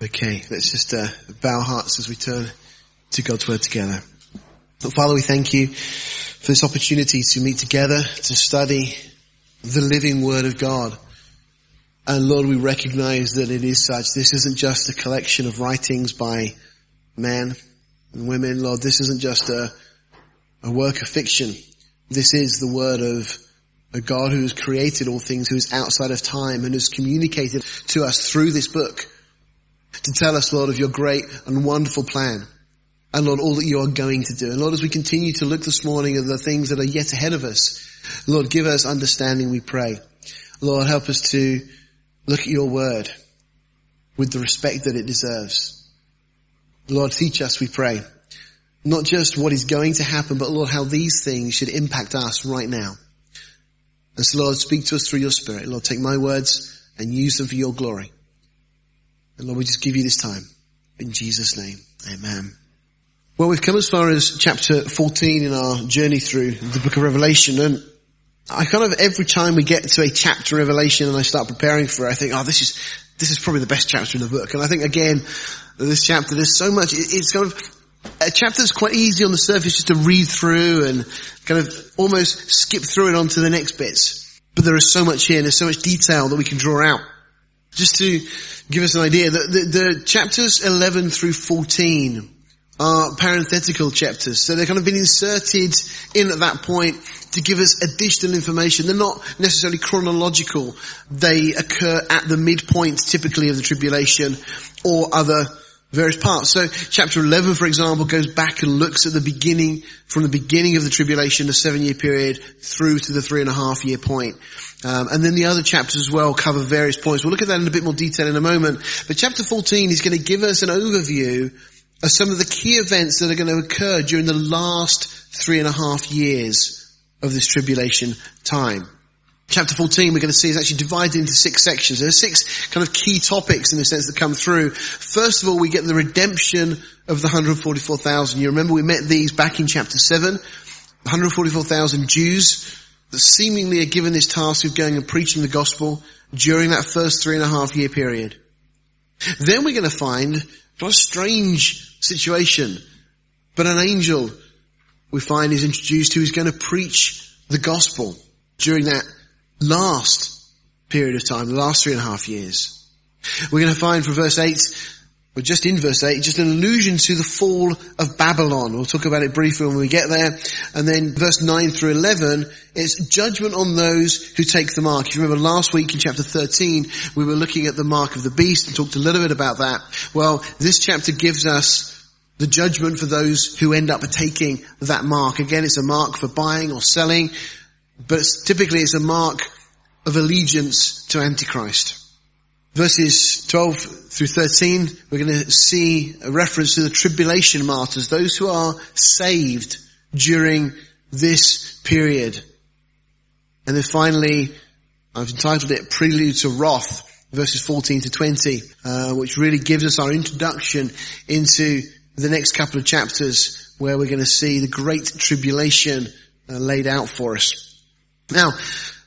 Okay, let's just uh, bow hearts as we turn to God's Word together. But Father, we thank you for this opportunity to meet together, to study the living Word of God. And Lord, we recognize that it is such. This isn't just a collection of writings by men and women. Lord, this isn't just a, a work of fiction. This is the Word of a God who has created all things, who is outside of time and has communicated to us through this book to tell us, Lord, of your great and wonderful plan. And Lord, all that you are going to do. And Lord, as we continue to look this morning at the things that are yet ahead of us, Lord, give us understanding, we pray. Lord, help us to look at your word with the respect that it deserves. Lord, teach us, we pray. Not just what is going to happen, but Lord, how these things should impact us right now. And so Lord, speak to us through your spirit. Lord, take my words and use them for your glory. And Lord, we just give you this time. In Jesus' name, amen. Well, we've come as far as chapter 14 in our journey through the book of Revelation and I kind of, every time we get to a chapter Revelation and I start preparing for it, I think, oh, this is, this is probably the best chapter in the book. And I think again, this chapter, there's so much, it's kind of, a chapter that's quite easy on the surface just to read through and kind of almost skip through it onto the next bits. But there is so much here and there's so much detail that we can draw out. Just to give us an idea, the, the, the chapters 11 through 14 are parenthetical chapters. So they've kind of been inserted in at that point to give us additional information. They're not necessarily chronological. They occur at the midpoint typically of the tribulation or other various parts. So chapter 11, for example, goes back and looks at the beginning, from the beginning of the tribulation, the seven year period, through to the three and a half year point. Um, and then the other chapters as well cover various points. We'll look at that in a bit more detail in a moment. But chapter 14 is going to give us an overview of some of the key events that are going to occur during the last three and a half years of this tribulation time. Chapter 14 we're going to see is actually divided into six sections. There are six kind of key topics in a sense that come through. First of all, we get the redemption of the 144,000. You remember we met these back in chapter 7. 144,000 Jews that seemingly are given this task of going and preaching the gospel during that first three and a half year period. Then we're going to find what a strange situation, but an angel we find is introduced who is going to preach the gospel during that last period of time, the last three and a half years. We're going to find from verse 8, or just in verse 8, just an allusion to the fall of Babylon. We'll talk about it briefly when we get there. And then verse 9 through 11, it's judgment on those who take the mark. If you remember last week in chapter 13, we were looking at the mark of the beast and talked a little bit about that. Well, this chapter gives us the judgment for those who end up taking that mark. Again, it's a mark for buying or selling but typically it's a mark of allegiance to Antichrist. Verses 12 through 13, we're going to see a reference to the tribulation martyrs, those who are saved during this period. And then finally, I've entitled it Prelude to Wrath, verses 14 to 20, uh, which really gives us our introduction into the next couple of chapters where we're going to see the great tribulation uh, laid out for us. Now,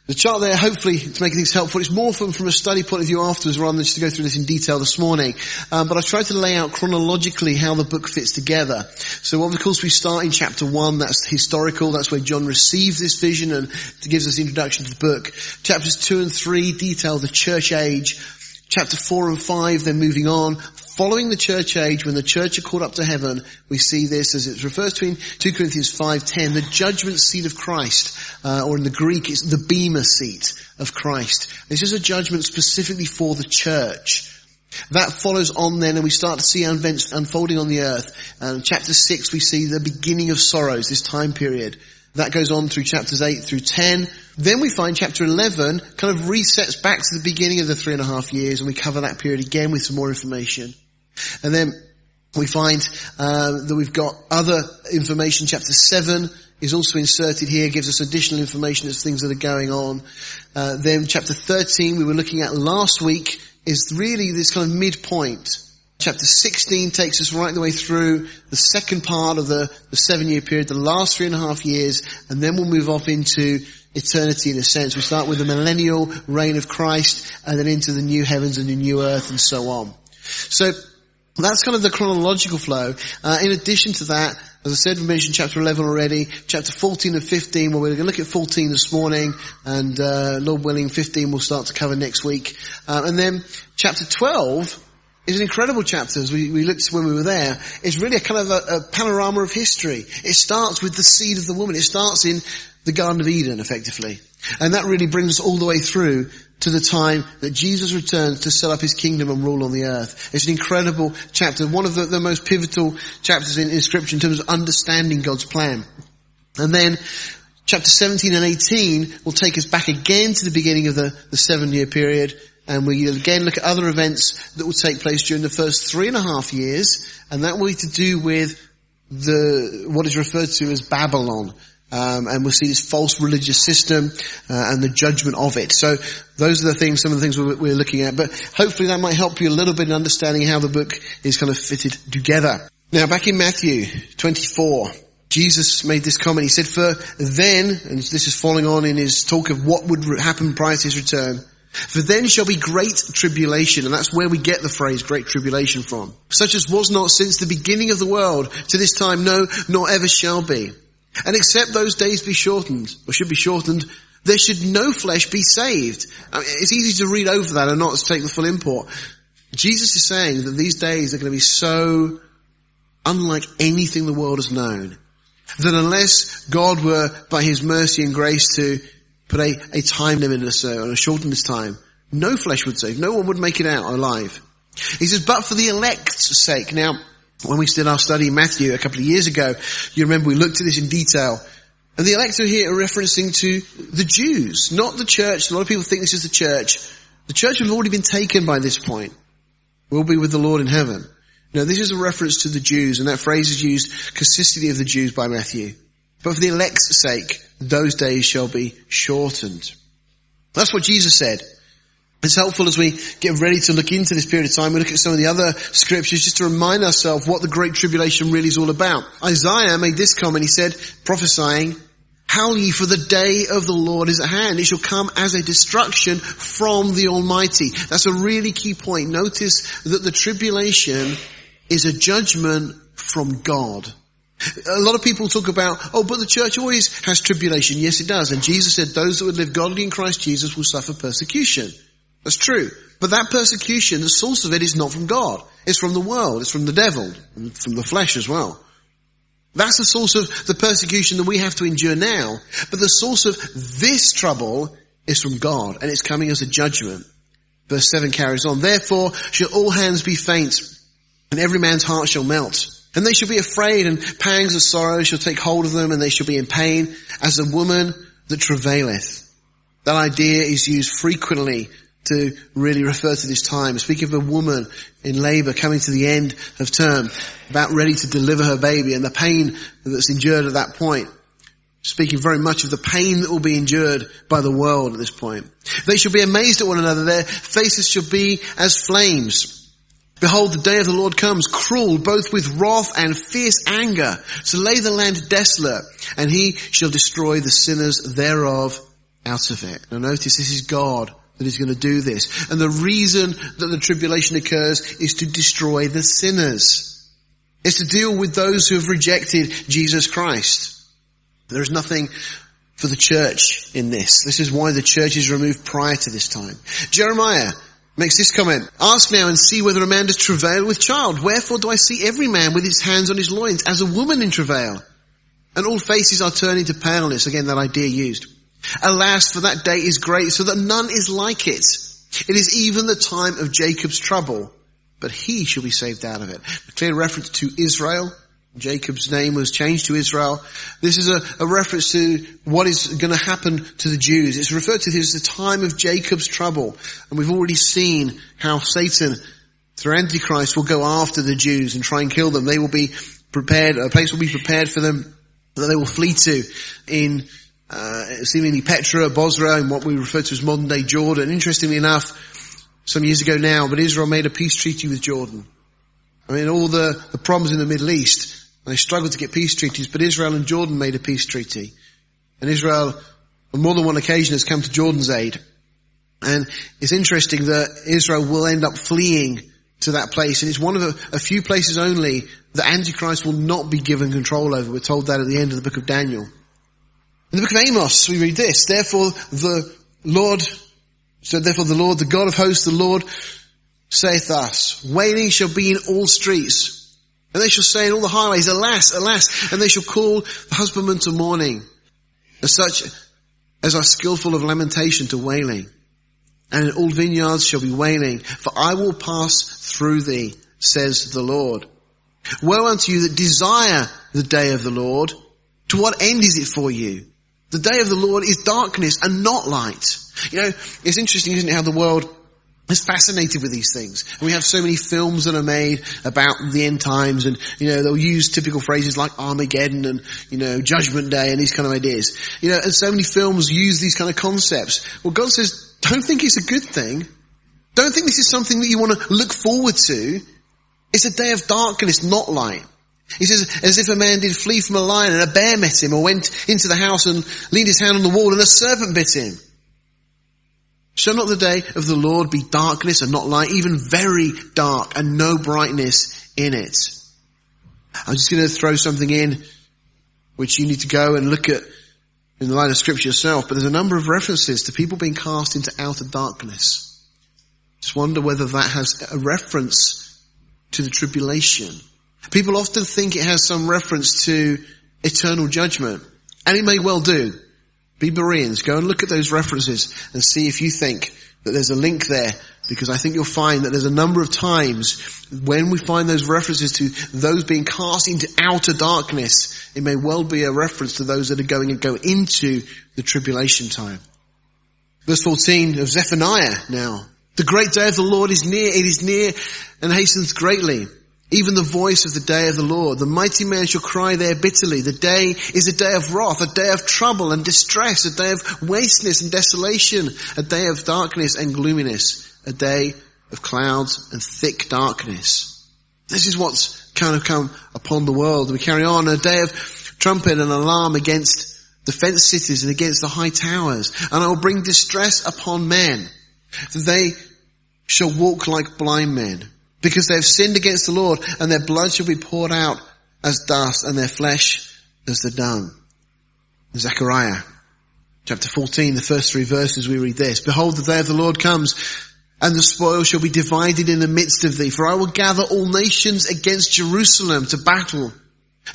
the chart there, hopefully, to make things helpful, it's more from, from a study point of view afterwards rather than just to go through this in detail this morning. Um, but I've tried to lay out chronologically how the book fits together. So of course we start in chapter one, that's historical, that's where John receives this vision and gives us the introduction to the book. Chapters two and three detail the church age. Chapter four and five, then moving on, following the church age, when the church are caught up to heaven, we see this as it refers to in 2 Corinthians 5.10, the judgment seat of Christ, uh, or in the Greek it's the bema seat of Christ. This is a judgment specifically for the church. That follows on then and we start to see events unfolding on the earth. And chapter 6 we see the beginning of sorrows, this time period. That goes on through chapters 8 through 10. Then we find chapter 11 kind of resets back to the beginning of the three and a half years and we cover that period again with some more information. And then we find uh, that we've got other information. Chapter 7 is also inserted here, gives us additional information as things that are going on. Uh, then chapter 13 we were looking at last week is really this kind of midpoint. Chapter 16 takes us right the way through the second part of the, the seven year period, the last three and a half years, and then we'll move off into eternity in a sense. We start with the millennial reign of Christ and then into the new heavens and the new earth and so on. So that's kind of the chronological flow. Uh, in addition to that, as I said, we mentioned chapter 11 already, chapter 14 and 15, well we're going to look at 14 this morning, and uh, Lord willing, 15 we'll start to cover next week. Uh, and then chapter 12 is an incredible chapter as we, we looked when we were there. It's really a kind of a, a panorama of history. It starts with the seed of the woman. It starts in the Garden of Eden, effectively. And that really brings us all the way through to the time that Jesus returns to set up his kingdom and rule on the earth. It's an incredible chapter, one of the, the most pivotal chapters in, in scripture in terms of understanding God's plan. And then chapter 17 and 18 will take us back again to the beginning of the, the seven year period and we again look at other events that will take place during the first three and a half years, and that will be to do with the, what is referred to as Babylon. Um, and we'll see this false religious system uh, and the judgment of it. So those are the things, some of the things we're, we're, looking at. But hopefully that might help you a little bit in understanding how the book is kind of fitted together. Now back in Matthew 24, Jesus made this comment. He said, "For then, and this is following on in his talk of what would happen prior to his return." For then shall be great tribulation, and that's where we get the phrase great tribulation from. Such as was not since the beginning of the world to this time, no, nor ever shall be. And except those days be shortened, or should be shortened, there should no flesh be saved. I mean, it's easy to read over that and not to take the full import. Jesus is saying that these days are going to be so unlike anything the world has known, that unless God were by His mercy and grace to put a, a time limit on a shorten this time, no flesh would save. No one would make it out alive. He says, but for the elect's sake. Now, when we did our study in Matthew a couple of years ago, you remember we looked at this in detail. And the elect are here are referencing to the Jews, not the church. A lot of people think this is the church. The church have already been taken by this point. We'll be with the Lord in heaven. No, this is a reference to the Jews, and that phrase is used consistently of the Jews by Matthew. But for the elect's sake, those days shall be shortened. That's what Jesus said. It's helpful as we get ready to look into this period of time. We look at some of the other scriptures just to remind ourselves what the Great Tribulation really is all about. Isaiah made this comment. He said, prophesying, Howl ye for the day of the Lord is at hand. It shall come as a destruction from the Almighty. That's a really key point. Notice that the tribulation is a judgment from God. A lot of people talk about, oh, but the church always has tribulation. Yes, it does. And Jesus said those that would live godly in Christ Jesus will suffer persecution. That's true. But that persecution, the source of it is not from God. It's from the world. It's from the devil. And from the flesh as well. That's the source of the persecution that we have to endure now. But the source of this trouble is from God. And it's coming as a judgment. Verse 7 carries on. Therefore shall all hands be faint and every man's heart shall melt. And they shall be afraid and pangs of sorrow shall take hold of them and they shall be in pain as a woman that travaileth. That idea is used frequently to really refer to this time. Speaking of a woman in labour coming to the end of term, about ready to deliver her baby and the pain that's endured at that point. Speaking very much of the pain that will be endured by the world at this point. They shall be amazed at one another. Their faces shall be as flames. Behold, the day of the Lord comes, cruel, both with wrath and fierce anger, to lay the land desolate, and he shall destroy the sinners thereof out of it. Now notice this is God that is going to do this. And the reason that the tribulation occurs is to destroy the sinners. It's to deal with those who have rejected Jesus Christ. There is nothing for the church in this. This is why the church is removed prior to this time. Jeremiah makes this comment. Ask now and see whether a man does travail with child. Wherefore do I see every man with his hands on his loins as a woman in travail? And all faces are turning to paleness. Again, that idea used. Alas, for that day is great, so that none is like it. It is even the time of Jacob's trouble, but he shall be saved out of it. A clear reference to Israel Jacob's name was changed to Israel. This is a, a reference to what is going to happen to the Jews. It's referred to as the time of Jacob's trouble. And we've already seen how Satan, through Antichrist, will go after the Jews and try and kill them. They will be prepared, a place will be prepared for them that they will flee to in uh, seemingly Petra, Bosra, and what we refer to as modern day Jordan. Interestingly enough, some years ago now, but Israel made a peace treaty with Jordan. I mean, all the, the problems in the Middle East, they struggled to get peace treaties, but Israel and Jordan made a peace treaty. And Israel, on more than one occasion, has come to Jordan's aid. And it's interesting that Israel will end up fleeing to that place. And it's one of a, a few places only that Antichrist will not be given control over. We're told that at the end of the book of Daniel. In the book of Amos, we read this, therefore the Lord, so therefore the Lord, the God of hosts, the Lord saith thus, wailing shall be in all streets, and they shall say in all the highways, alas, alas, and they shall call the husbandman to mourning, as such as are skillful of lamentation to wailing. And in all vineyards shall be wailing, for I will pass through thee, says the Lord. Woe unto you that desire the day of the Lord. To what end is it for you? The day of the Lord is darkness and not light. You know, it's interesting, isn't it, how the world is fascinated with these things. And we have so many films that are made about the end times and, you know, they'll use typical phrases like Armageddon and, you know, Judgment Day and these kind of ideas. You know, and so many films use these kind of concepts. Well, God says, don't think it's a good thing. Don't think this is something that you want to look forward to. It's a day of darkness, not light. He says, as if a man did flee from a lion and a bear met him or went into the house and leaned his hand on the wall and a serpent bit him. Shall not the day of the Lord be darkness and not light, even very dark and no brightness in it? I'm just going to throw something in which you need to go and look at in the light of scripture yourself, but there's a number of references to people being cast into outer darkness. Just wonder whether that has a reference to the tribulation. People often think it has some reference to eternal judgment, and it may well do. Be Bereans. Go and look at those references and see if you think that there's a link there because I think you'll find that there's a number of times when we find those references to those being cast into outer darkness, it may well be a reference to those that are going and go into the tribulation time. Verse 14 of Zephaniah now. The great day of the Lord is near, it is near and hastens greatly even the voice of the day of the Lord. The mighty man shall cry there bitterly. The day is a day of wrath, a day of trouble and distress, a day of wasteness and desolation, a day of darkness and gloominess, a day of clouds and thick darkness. This is what's kind of come upon the world. We carry on a day of trumpet and alarm against the fenced cities and against the high towers. And I will bring distress upon men. They shall walk like blind men because they have sinned against the Lord and their blood shall be poured out as dust and their flesh as the dung. Zechariah chapter 14, the first three verses we read this. Behold, the day of the Lord comes and the spoil shall be divided in the midst of thee. For I will gather all nations against Jerusalem to battle.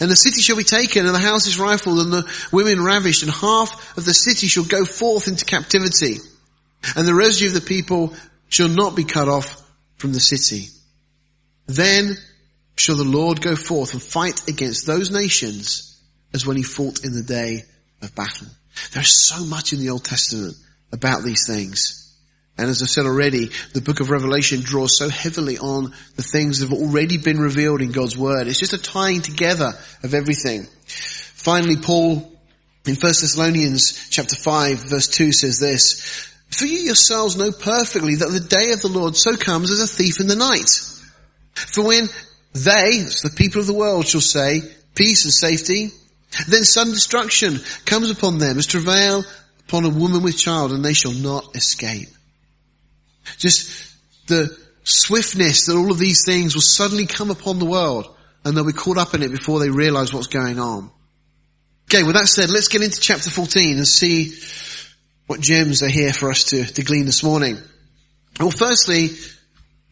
And the city shall be taken and the houses rifled and the women ravished and half of the city shall go forth into captivity. And the residue of the people shall not be cut off from the city. Then shall the Lord go forth and fight against those nations as when he fought in the day of battle. There's so much in the Old Testament about these things. And as I said already, the book of Revelation draws so heavily on the things that have already been revealed in God's Word. It's just a tying together of everything. Finally, Paul in 1 Thessalonians chapter 5 verse 2 says this, For you yourselves know perfectly that the day of the Lord so comes as a thief in the night. For when they, the people of the world, shall say, peace and safety, then sudden destruction comes upon them as travail upon a woman with child and they shall not escape. Just the swiftness that all of these things will suddenly come upon the world and they'll be caught up in it before they realize what's going on. Okay, with that said, let's get into chapter 14 and see what gems are here for us to, to glean this morning. Well, firstly,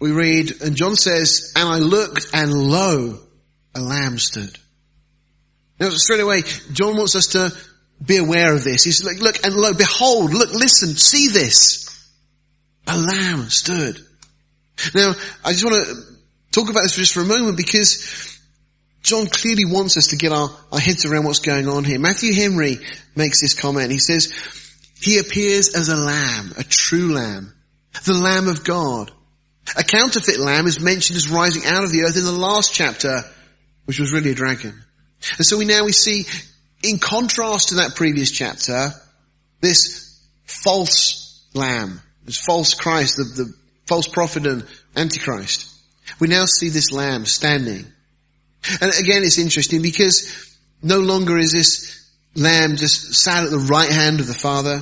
we read, and John says, and I looked and lo, a lamb stood. Now straight away, John wants us to be aware of this. He's like, look and lo, behold, look, listen, see this. A lamb stood. Now, I just want to talk about this for just for a moment because John clearly wants us to get our, our heads around what's going on here. Matthew Henry makes this comment. He says, he appears as a lamb, a true lamb, the lamb of God a counterfeit lamb is mentioned as rising out of the earth in the last chapter, which was really a dragon. And so we now we see, in contrast to that previous chapter, this false lamb, this false Christ, the, the false prophet and antichrist. We now see this lamb standing. And again, it's interesting because no longer is this lamb just sat at the right hand of the Father.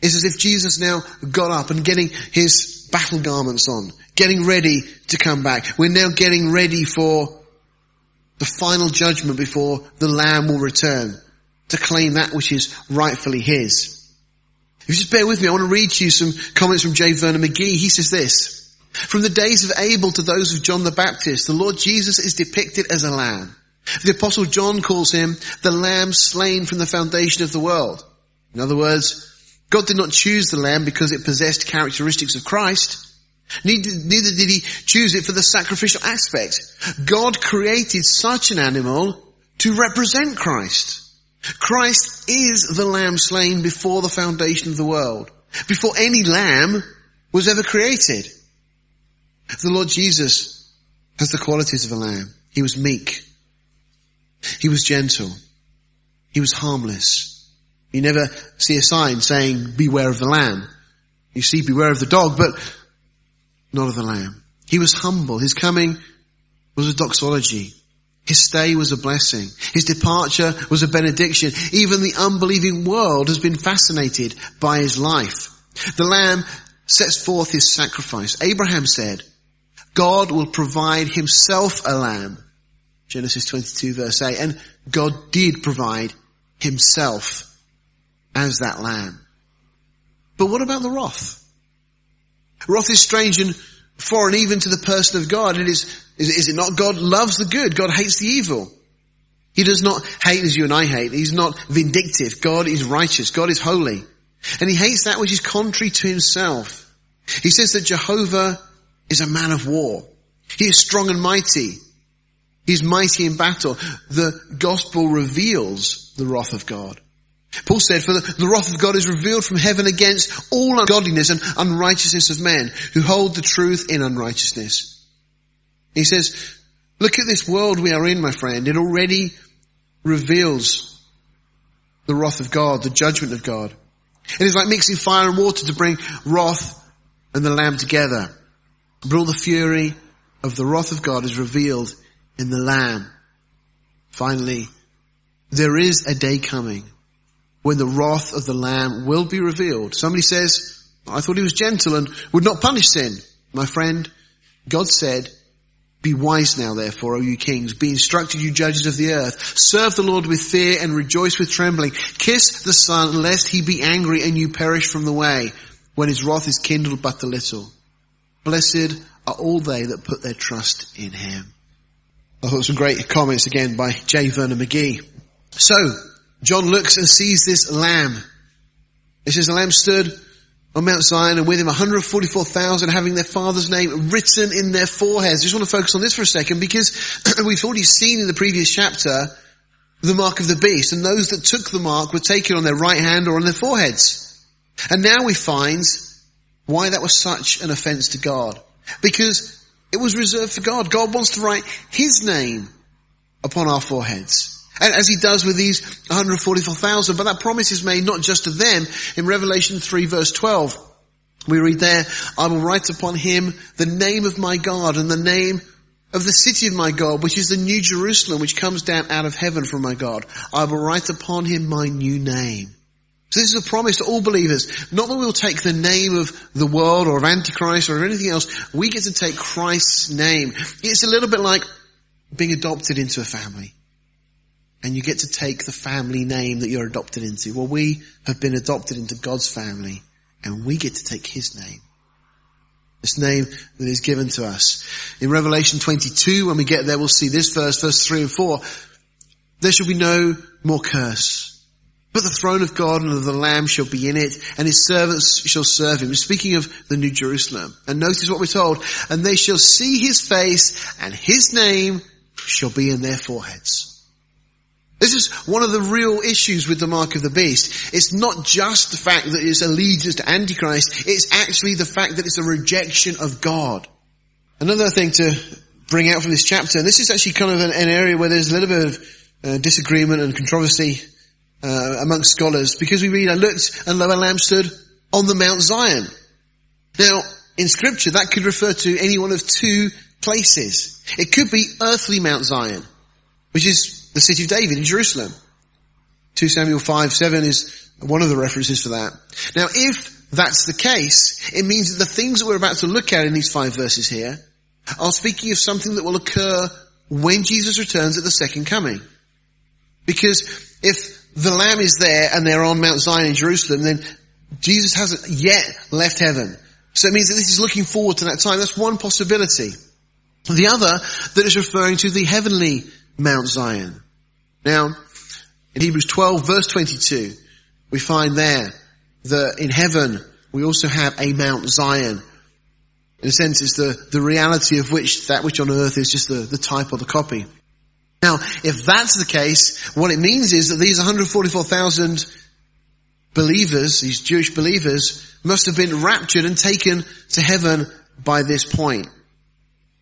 It's as if Jesus now got up and getting his battle garments on, getting ready to come back. We're now getting ready for the final judgment before the Lamb will return to claim that which is rightfully his. If you just bear with me, I want to read to you some comments from J. Vernon McGee. He says this, from the days of Abel to those of John the Baptist, the Lord Jesus is depicted as a lamb. The apostle John calls him the lamb slain from the foundation of the world. In other words, God did not choose the lamb because it possessed characteristics of Christ. Neither, did he choose it for the sacrificial aspect. God created such an animal to represent Christ. Christ is the lamb slain before the foundation of the world, before any lamb was ever created. The Lord Jesus has the qualities of a lamb. He was meek. He was gentle. He was harmless. You never see a sign saying, beware of the lamb. You see, beware of the dog, but not of the lamb. He was humble. His coming was a doxology. His stay was a blessing. His departure was a benediction. Even the unbelieving world has been fascinated by his life. The lamb sets forth his sacrifice. Abraham said, God will provide himself a lamb. Genesis 22 verse 8. And God did provide himself as that lamb. But what about the wrath? Wrath is strange and foreign even to the person of God. It is, is, it not? God loves the good. God hates the evil. He does not hate as you and I hate. He's not vindictive. God is righteous. God is holy. And he hates that which is contrary to himself. He says that Jehovah is a man of war. He is strong and mighty. He's mighty in battle. The gospel reveals the wrath of God. Paul said, for the, wrath of God is revealed from heaven against all ungodliness and unrighteousness of men who hold the truth in unrighteousness. He says, look at this world we are in, my friend. It already reveals the wrath of God, the judgment of God. It is like mixing fire and water to bring wrath and the lamb together. But all the fury of the wrath of God is revealed in the lamb. Finally, there is a day coming when the wrath of the Lamb will be revealed. Somebody says, I thought he was gentle and would not punish sin. My friend, God said, be wise now therefore, O you kings. Be instructed, you judges of the earth. Serve the Lord with fear and rejoice with trembling. Kiss the Son lest he be angry and you perish from the way when his wrath is kindled but a little. Blessed are all they that put their trust in him. I thought some great comments again by J. Vernon McGee. So, John looks and sees this lamb. It says the lamb stood on Mount Zion and with him 144,000 having their father's name written in their foreheads. I just want to focus on this for a second because we've already seen in the previous chapter the mark of the beast and those that took the mark were taken on their right hand or on their foreheads. And now we find why that was such an offense to God. Because it was reserved for God. God wants to write His name upon our foreheads. And as he does with these 144,000, but that promise is made not just to them. In Revelation 3 verse 12, we read there, I will write upon him the name of my God and the name of the city of my God, which is the new Jerusalem, which comes down out of heaven from my God. I will write upon him my new name. So this is a promise to all believers. Not that we'll take the name of the world or of Antichrist or anything else. We get to take Christ's name. It's a little bit like being adopted into a family and you get to take the family name that you're adopted into. Well, we have been adopted into God's family and we get to take His name. This name that is given to us. In Revelation 22, when we get there, we'll see this verse, verse 3 and 4. There shall be no more curse. But the throne of God and of the Lamb shall be in it, and his servants shall serve him. Speaking of the New Jerusalem. And notice what we're told. And they shall see his face, and his name shall be in their foreheads. This is one of the real issues with the mark of the beast. It's not just the fact that it's allegiance to Antichrist, it's actually the fact that it's a rejection of God. Another thing to bring out from this chapter, and this is actually kind of an, an area where there's a little bit of uh, disagreement and controversy uh, amongst scholars, because we read, I looked and lo, a lamb stood on the Mount Zion. Now, in scripture, that could refer to any one of two places. It could be earthly Mount Zion, which is the city of David in Jerusalem. 2 Samuel 5, 7 is one of the references for that. Now if that's the case, it means that the things that we're about to look at in these five verses here are speaking of something that will occur when Jesus returns at the second coming. Because if the Lamb is there and they're on Mount Zion in Jerusalem, then Jesus hasn't yet left heaven. So it means that this is looking forward to that time. That's one possibility. The other that is referring to the heavenly Mount Zion. Now, in Hebrews 12 verse 22, we find there that in heaven we also have a Mount Zion. In a sense, it's the, the reality of which that which on earth is just the, the type or the copy. Now, if that's the case, what it means is that these 144,000 believers, these Jewish believers, must have been raptured and taken to heaven by this point.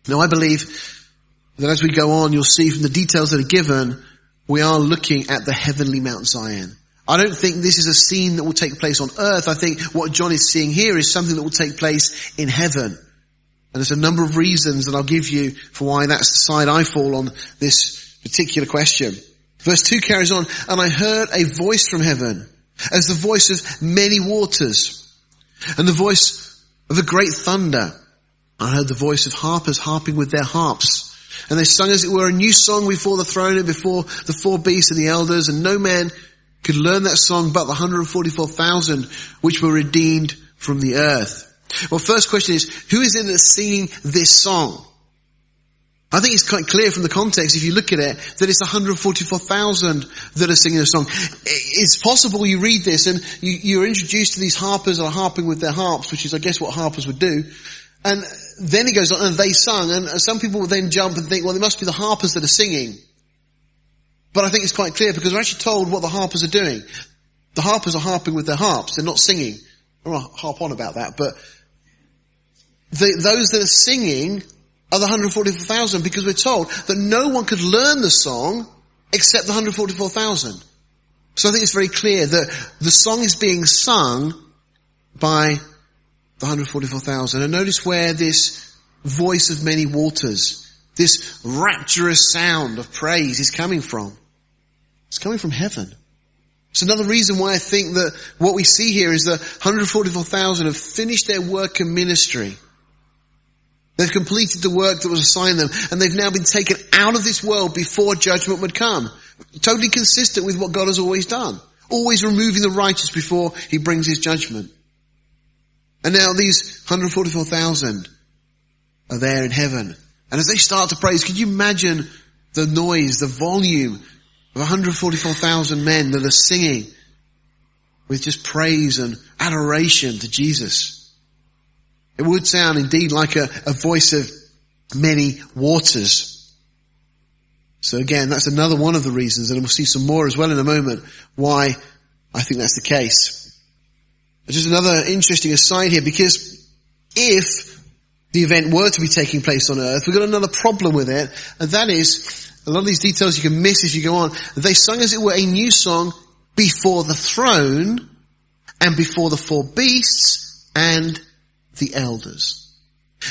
Now I believe that as we go on, you'll see from the details that are given, we are looking at the heavenly Mount Zion. I don't think this is a scene that will take place on earth. I think what John is seeing here is something that will take place in heaven. And there's a number of reasons that I'll give you for why that's the side I fall on this particular question. Verse 2 carries on, and I heard a voice from heaven, as the voice of many waters, and the voice of a great thunder. I heard the voice of harpers harping with their harps. And they sung as it were a new song before the throne and before the four beasts and the elders, and no man could learn that song but the 144,000 which were redeemed from the earth. Well, first question is, who is it that's singing this song? I think it's quite clear from the context, if you look at it, that it's 144,000 that are singing a song. It's possible you read this and you, are introduced to these harpers that are harping with their harps, which is I guess what harpers would do. And then he goes on, and they sung, and some people would then jump and think, well, it must be the harpers that are singing. But I think it's quite clear because we're actually told what the harpers are doing. The harpers are harping with their harps, they're not singing. I will harp on about that, but the, those that are singing are the 144,000 because we're told that no one could learn the song except the 144,000. So I think it's very clear that the song is being sung by the 144,000. And notice where this voice of many waters, this rapturous sound of praise is coming from. It's coming from heaven. It's another reason why I think that what we see here is that 144,000 have finished their work and ministry. They've completed the work that was assigned them and they've now been taken out of this world before judgment would come. Totally consistent with what God has always done. Always removing the righteous before he brings his judgment. And now these 144,000 are there in heaven. And as they start to praise, can you imagine the noise, the volume of 144,000 men that are singing with just praise and adoration to Jesus? It would sound indeed like a, a voice of many waters. So again, that's another one of the reasons, and we'll see some more as well in a moment, why I think that's the case. Just another interesting aside here because if the event were to be taking place on earth, we've got another problem with it, and that is, a lot of these details you can miss as you go on, they sung as it were a new song before the throne, and before the four beasts, and the elders.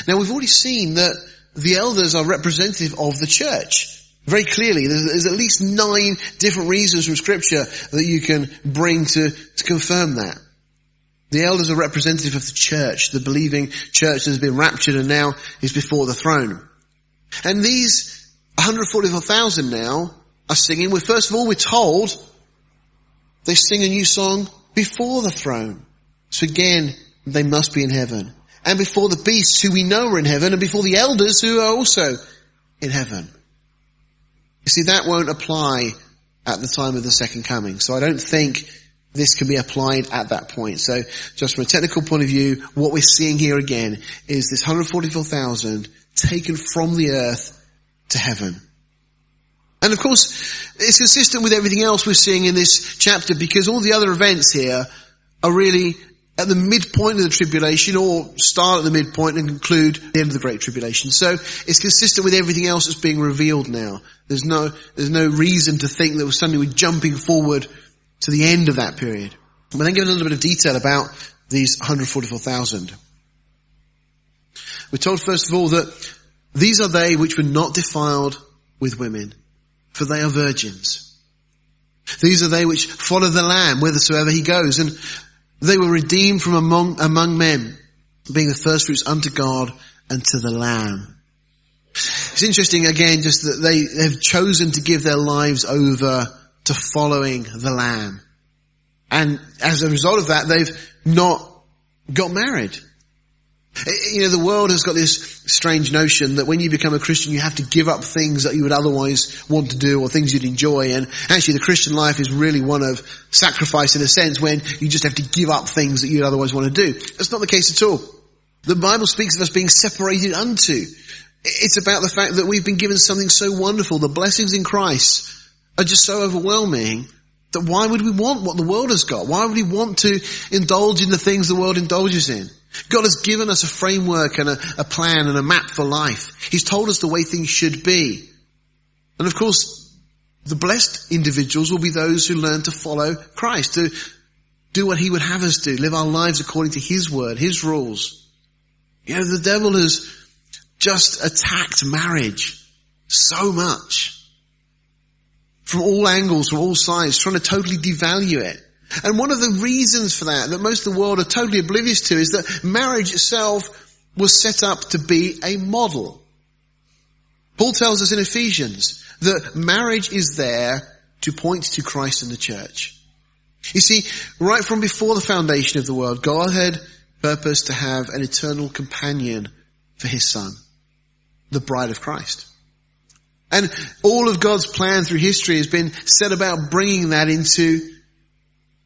Now we've already seen that the elders are representative of the church. Very clearly, there's, at least nine different reasons from scripture that you can bring to, to confirm that. The elders are representative of the church, the believing church that has been raptured and now is before the throne. And these 144,000 now are singing, well, first of all, we're told they sing a new song before the throne. So again, they must be in heaven. And before the beasts who we know are in heaven and before the elders who are also in heaven. You see, that won't apply at the time of the second coming. So I don't think this can be applied at that point. So just from a technical point of view, what we're seeing here again is this 144,000 taken from the earth to heaven. And of course, it's consistent with everything else we're seeing in this chapter because all the other events here are really at the midpoint of the tribulation or start at the midpoint and conclude the end of the great tribulation. So it's consistent with everything else that's being revealed now. There's no, there's no reason to think that we're suddenly we're jumping forward to the end of that period. But then give a little bit of detail about these 144,000. We're told first of all that these are they which were not defiled with women, for they are virgins. These are they which follow the Lamb whithersoever he goes. And they were redeemed from among, among men, being the first fruits unto God and to the Lamb. It's interesting again just that they have chosen to give their lives over to following the Lamb. And as a result of that, they've not got married. You know, the world has got this strange notion that when you become a Christian, you have to give up things that you would otherwise want to do or things you'd enjoy. And actually the Christian life is really one of sacrifice in a sense when you just have to give up things that you'd otherwise want to do. That's not the case at all. The Bible speaks of us being separated unto. It's about the fact that we've been given something so wonderful. The blessings in Christ are just so overwhelming that why would we want what the world has got? Why would we want to indulge in the things the world indulges in? God has given us a framework and a, a, plan and a map for life. He's told us the way things should be. And of course, the blessed individuals will be those who learn to follow Christ, to do what He would have us do, live our lives according to His word, His rules. You know, the devil has just attacked marriage so much. From all angles, from all sides, trying to totally devalue it. And one of the reasons for that, that most of the world are totally oblivious to, is that marriage itself was set up to be a model. Paul tells us in Ephesians that marriage is there to point to Christ and the church. You see, right from before the foundation of the world, God had purposed to have an eternal companion for his son, the bride of Christ. And all of God's plan through history has been set about bringing that into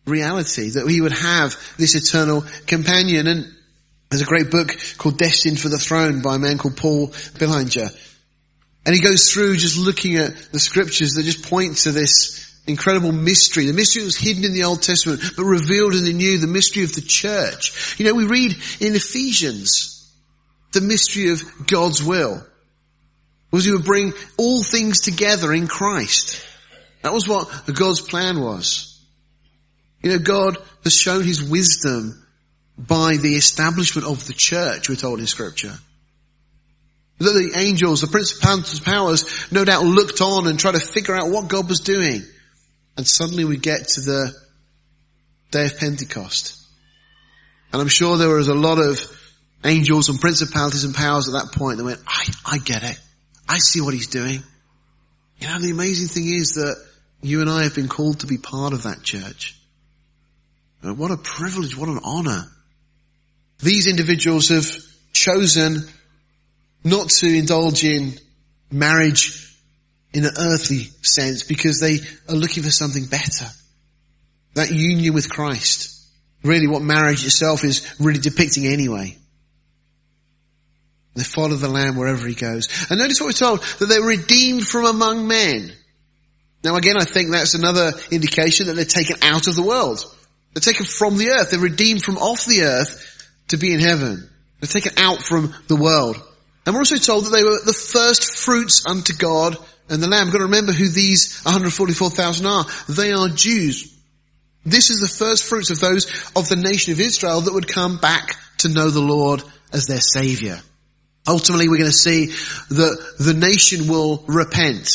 reality, that we would have this eternal companion. And there's a great book called Destined for the Throne by a man called Paul Billheimer. And he goes through just looking at the scriptures that just point to this incredible mystery. The mystery that was hidden in the Old Testament, but revealed in the New, the mystery of the church. You know, we read in Ephesians the mystery of God's will. Was he would bring all things together in Christ. That was what God's plan was. You know, God has shown his wisdom by the establishment of the church, we're told in scripture. That the angels, the principalities, and powers, no doubt looked on and tried to figure out what God was doing. And suddenly we get to the day of Pentecost. And I'm sure there was a lot of angels and principalities and powers at that point that went, I, I get it. I see what he's doing. You know, the amazing thing is that you and I have been called to be part of that church. Uh, what a privilege, what an honor. These individuals have chosen not to indulge in marriage in an earthly sense because they are looking for something better. That union with Christ. Really what marriage itself is really depicting anyway. They follow the Lamb wherever he goes. And notice what we're told, that they're redeemed from among men. Now again, I think that's another indication that they're taken out of the world. They're taken from the earth. They're redeemed from off the earth to be in heaven. They're taken out from the world. And we're also told that they were the first fruits unto God and the Lamb. We've got to remember who these 144,000 are. They are Jews. This is the first fruits of those of the nation of Israel that would come back to know the Lord as their Savior. Ultimately, we're going to see that the nation will repent.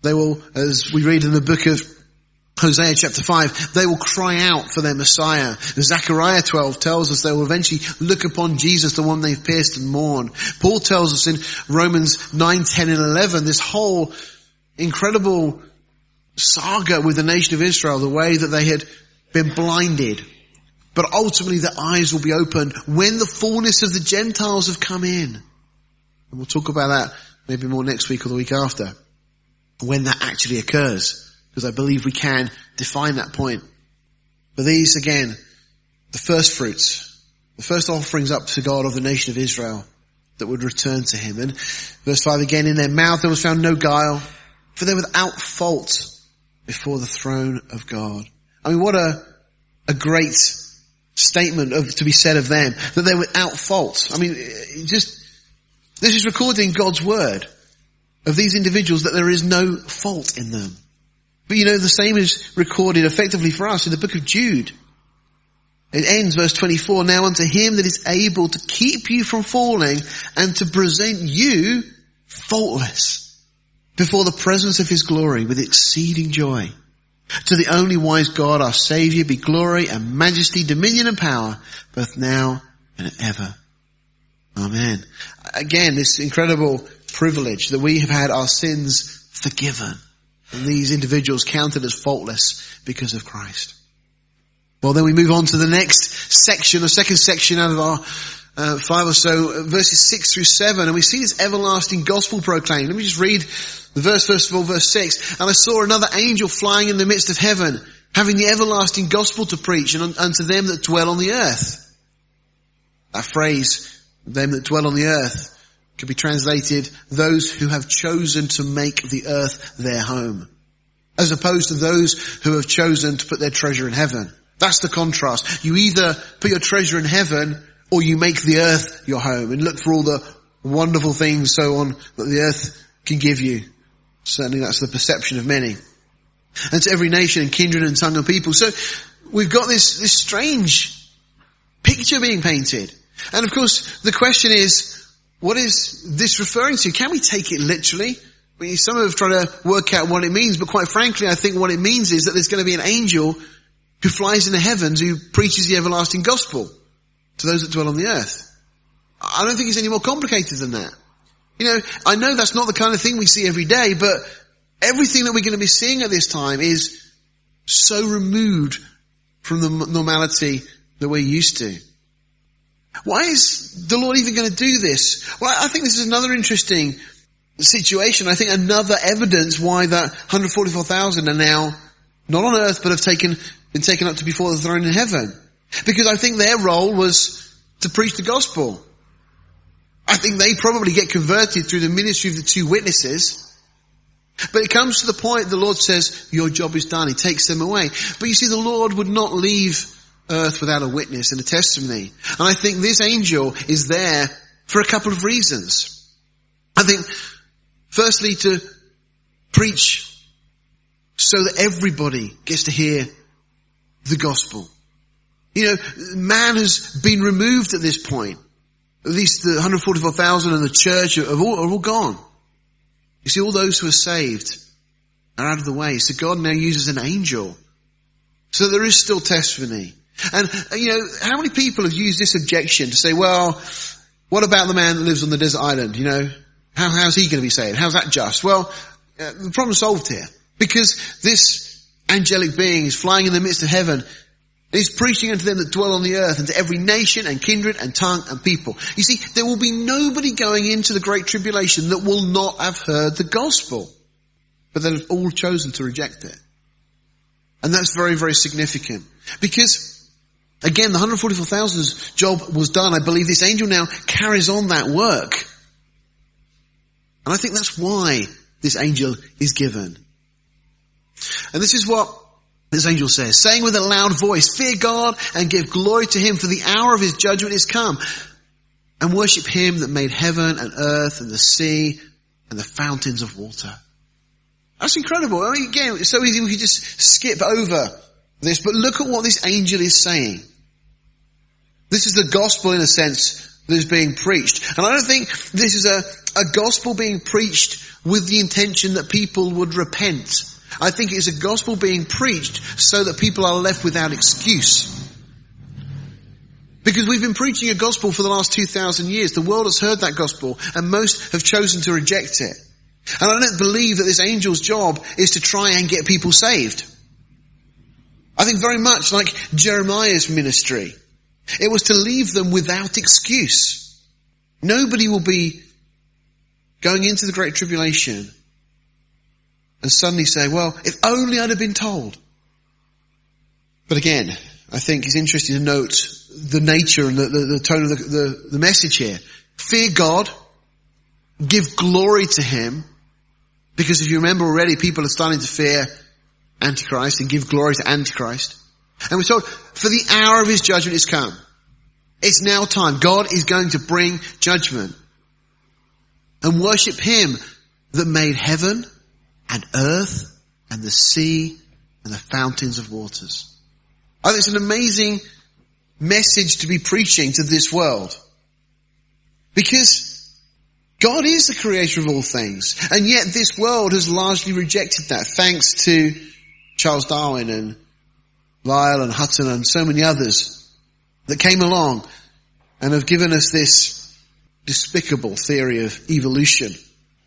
They will, as we read in the book of Hosea chapter 5, they will cry out for their Messiah. Zechariah 12 tells us they will eventually look upon Jesus, the one they've pierced and mourn. Paul tells us in Romans 9, 10 and 11, this whole incredible saga with the nation of Israel, the way that they had been blinded. But ultimately their eyes will be opened when the fullness of the Gentiles have come in. And we'll talk about that maybe more next week or the week after. When that actually occurs because I believe we can define that point. But these again, the first fruits, the first offerings up to God of the nation of Israel that would return to him. And verse 5 again, in their mouth there was found no guile, for they're without fault before the throne of God. I mean, what a, a great statement of, to be said of them, that they're without fault. I mean, just, this is recorded in God's word of these individuals that there is no fault in them. But you know, the same is recorded effectively for us in the book of Jude. It ends verse 24, now unto him that is able to keep you from falling and to present you faultless before the presence of his glory with exceeding joy. To the only wise God, our Saviour, be glory and majesty, dominion and power, both now and ever. Amen. Again, this incredible privilege that we have had our sins forgiven. And these individuals counted as faultless because of Christ. Well, then we move on to the next section, the second section out of our uh, five or so, verses six through seven, and we see this everlasting gospel proclaimed. Let me just read the verse first of all, verse six. And I saw another angel flying in the midst of heaven, having the everlasting gospel to preach unto them that dwell on the earth. That phrase, them that dwell on the earth, could be translated, those who have chosen to make the earth their home. As opposed to those who have chosen to put their treasure in heaven. That's the contrast. You either put your treasure in heaven or you make the earth your home and look for all the wonderful things so on that the earth can give you. Certainly that's the perception of many. And to every nation and kindred and tongue of people. So we've got this, this strange picture being painted. And of course the question is, what is this referring to? Can we take it literally? Some have tried to work out what it means, but quite frankly, I think what it means is that there's going to be an angel who flies in the heavens who preaches the everlasting gospel to those that dwell on the earth. I don't think it's any more complicated than that. You know, I know that's not the kind of thing we see every day, but everything that we're going to be seeing at this time is so removed from the normality that we're used to. Why is the Lord even going to do this? Well, I think this is another interesting situation. I think another evidence why that 144,000 are now not on earth, but have taken, been taken up to before the throne in heaven. Because I think their role was to preach the gospel. I think they probably get converted through the ministry of the two witnesses. But it comes to the point the Lord says, your job is done. He takes them away. But you see, the Lord would not leave earth without a witness and a testimony. And I think this angel is there for a couple of reasons. I think, firstly, to preach so that everybody gets to hear the gospel. You know, man has been removed at this point. At least the 144,000 and the church are all, are all gone. You see, all those who are saved are out of the way. So God now uses an angel. So there is still testimony. And, uh, you know, how many people have used this objection to say, well, what about the man that lives on the desert island? You know, how, how's he going to be saved? How's that just? Well, uh, the problem's solved here. Because this angelic being is flying in the midst of heaven He's preaching unto them that dwell on the earth and to every nation and kindred and tongue and people. You see, there will be nobody going into the great tribulation that will not have heard the gospel. But they've all chosen to reject it. And that's very, very significant. Because, again, the 144,000's job was done. I believe this angel now carries on that work. And I think that's why this angel is given. And this is what this angel says, saying with a loud voice, fear God and give glory to him for the hour of his judgment is come and worship him that made heaven and earth and the sea and the fountains of water. That's incredible. I mean, again, it's so easy we could just skip over this, but look at what this angel is saying. This is the gospel in a sense that is being preached. And I don't think this is a, a gospel being preached with the intention that people would repent I think it's a gospel being preached so that people are left without excuse. Because we've been preaching a gospel for the last 2,000 years. The world has heard that gospel and most have chosen to reject it. And I don't believe that this angel's job is to try and get people saved. I think very much like Jeremiah's ministry. It was to leave them without excuse. Nobody will be going into the Great Tribulation and suddenly say, well, if only I'd have been told. But again, I think it's interesting to note the nature and the, the, the tone of the, the, the message here. Fear God, give glory to Him, because if you remember already, people are starting to fear Antichrist and give glory to Antichrist. And we're told, for the hour of His judgment is come. It's now time. God is going to bring judgment. And worship Him that made heaven and earth and the sea and the fountains of waters. I think it's an amazing message to be preaching to this world. Because God is the creator of all things. And yet this world has largely rejected that thanks to Charles Darwin and Lyell and Hutton and so many others that came along and have given us this despicable theory of evolution.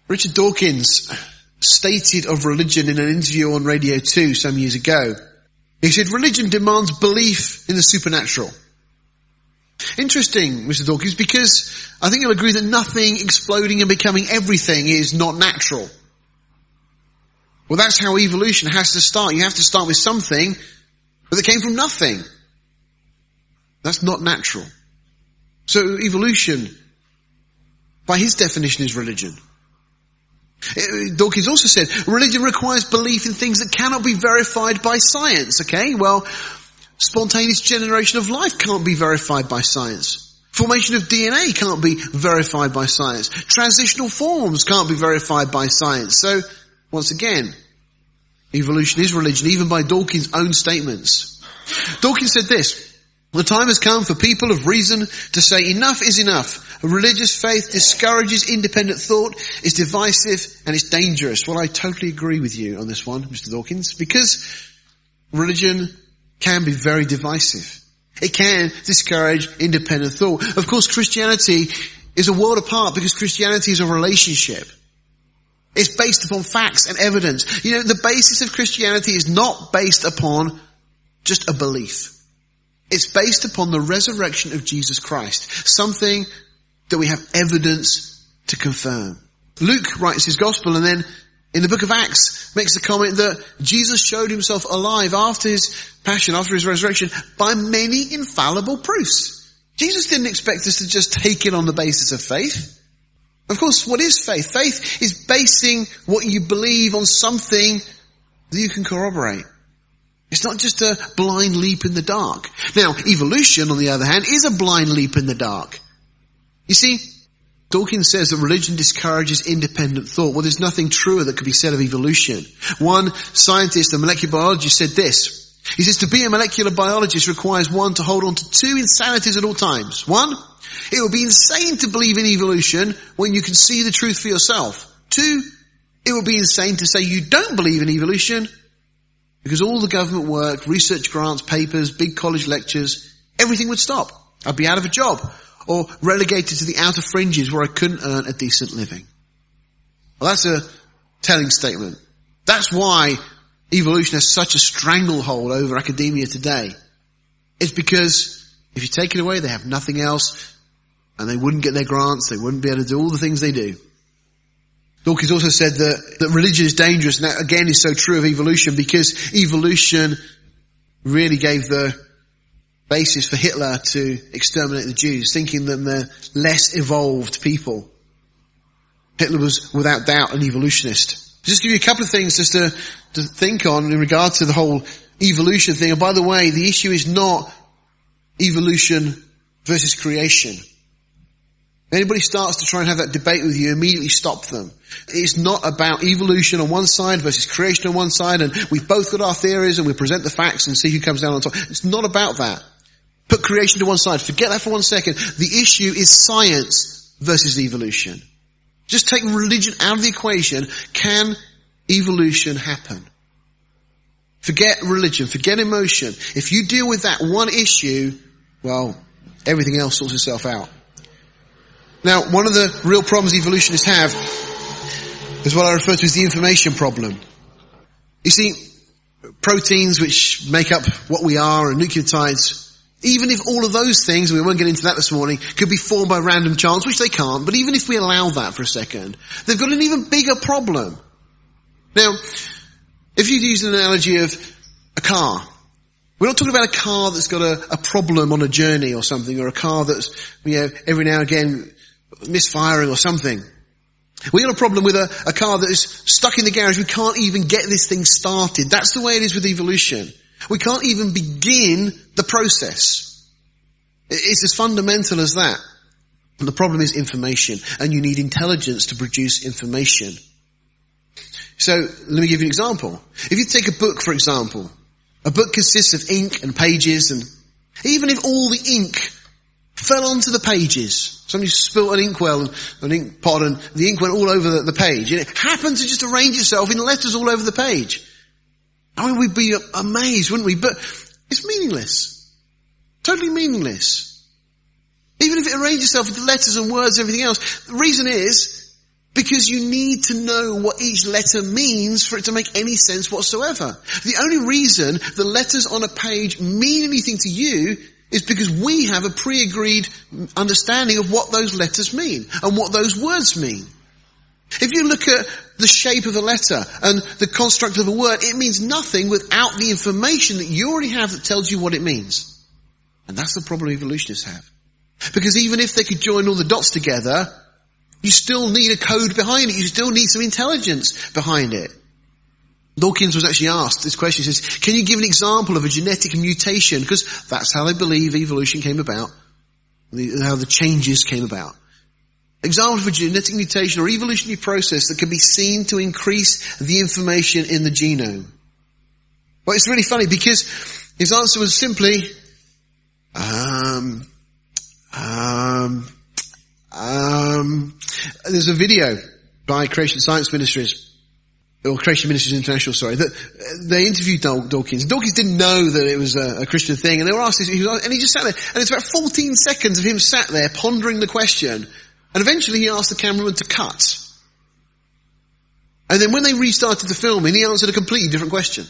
Richard Dawkins stated of religion in an interview on Radio 2 some years ago. He said, religion demands belief in the supernatural. Interesting, Mr. Dawkins, because I think you'll agree that nothing exploding and becoming everything is not natural. Well, that's how evolution has to start. You have to start with something but that came from nothing. That's not natural. So evolution, by his definition, is religion. Uh, Dawkins also said, religion requires belief in things that cannot be verified by science, okay? Well, spontaneous generation of life can't be verified by science. Formation of DNA can't be verified by science. Transitional forms can't be verified by science. So, once again, evolution is religion, even by Dawkins' own statements. Dawkins said this, the time has come for people of reason to say enough is enough. A religious faith discourages independent thought, is divisive, and it's dangerous. Well, I totally agree with you on this one, Mr. Dawkins, because religion can be very divisive. It can discourage independent thought. Of course, Christianity is a world apart because Christianity is a relationship. It's based upon facts and evidence. You know, the basis of Christianity is not based upon just a belief. It's based upon the resurrection of Jesus Christ. Something that we have evidence to confirm. Luke writes his gospel and then in the book of Acts makes the comment that Jesus showed himself alive after his passion, after his resurrection by many infallible proofs. Jesus didn't expect us to just take it on the basis of faith. Of course, what is faith? Faith is basing what you believe on something that you can corroborate. It's not just a blind leap in the dark. Now, evolution, on the other hand, is a blind leap in the dark. You see, Dawkins says that religion discourages independent thought. Well, there's nothing truer that could be said of evolution. One scientist, a molecular biologist, said this. He says to be a molecular biologist requires one to hold on to two insanities at all times. One, it would be insane to believe in evolution when you can see the truth for yourself. Two, it would be insane to say you don't believe in evolution because all the government work, research grants, papers, big college lectures, everything would stop. I'd be out of a job or relegated to the outer fringes where I couldn't earn a decent living. Well, that's a telling statement. That's why evolution has such a stranglehold over academia today. It's because if you take it away, they have nothing else and they wouldn't get their grants, they wouldn't be able to do all the things they do. Dawkins also said that, that religion is dangerous, and that again is so true of evolution because evolution really gave the basis for Hitler to exterminate the Jews, thinking them they're less evolved people. Hitler was without doubt an evolutionist. Just give you a couple of things just to, to think on in regard to the whole evolution thing. And by the way, the issue is not evolution versus creation. Anybody starts to try and have that debate with you, immediately stop them. It's not about evolution on one side versus creation on one side and we've both got our theories and we present the facts and see who comes down on top. It's not about that. Put creation to one side. Forget that for one second. The issue is science versus evolution. Just take religion out of the equation. Can evolution happen? Forget religion. Forget emotion. If you deal with that one issue, well, everything else sorts itself out. Now, one of the real problems evolutionists have is what I refer to as the information problem. You see, proteins which make up what we are and nucleotides, even if all of those things, we won't get into that this morning, could be formed by random chance, which they can't, but even if we allow that for a second, they've got an even bigger problem. Now, if you use an analogy of a car, we're not talking about a car that's got a, a problem on a journey or something, or a car that's, you know, every now and again misfiring or something. We got a problem with a, a car that is stuck in the garage. We can't even get this thing started. That's the way it is with evolution. We can't even begin the process. It's as fundamental as that. And the problem is information, and you need intelligence to produce information. So, let me give you an example. If you take a book, for example, a book consists of ink and pages, and even if all the ink fell onto the pages. Somebody spilt an inkwell, and, an ink pot, and the ink went all over the, page. And it happened to just arrange itself in letters all over the page. I mean, we'd be amazed, wouldn't we? But it's meaningless. Totally meaningless. Even if it arranges itself with letters and words and everything else. The reason is because you need to know what each letter means for it to make any sense whatsoever. The only reason the letters on a page mean anything to you is because we have a pre-agreed understanding of what those letters mean and what those words mean. If you look at the shape of a letter and the construct of a word, it means nothing without the information that you already have that tells you what it means. And that's the problem evolutionists have. Because even if they could join all the dots together, you still need a code behind it. You still need some intelligence behind it. Dawkins was actually asked this question. He says, can you give an example of a genetic mutation? Because that's how they believe evolution came about. How the changes came about. Example of a genetic mutation or evolutionary process that can be seen to increase the information in the genome. Well, it's really funny because his answer was simply, um, um, um, there's a video by Creation Science Ministries, or Creation Ministries International, sorry, that they interviewed Dawkins. Dawkins didn't know that it was a, a Christian thing, and they were asked this, and he just sat there, and it's about 14 seconds of him sat there pondering the question, and eventually he asked the cameraman to cut. And then when they restarted the filming, he answered a completely different question.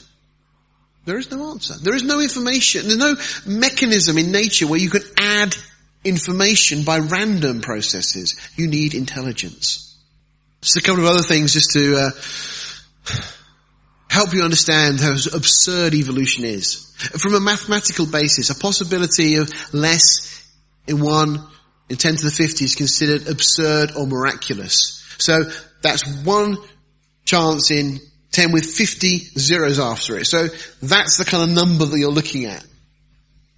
There is no answer. There is no information. There's no mechanism in nature where you can add information by random processes. You need intelligence. Just a couple of other things just to uh, help you understand how absurd evolution is. From a mathematical basis, a possibility of less in 1 in 10 to the 50 is considered absurd or miraculous. So that's one chance in 10 with 50 zeros after it. So that's the kind of number that you're looking at.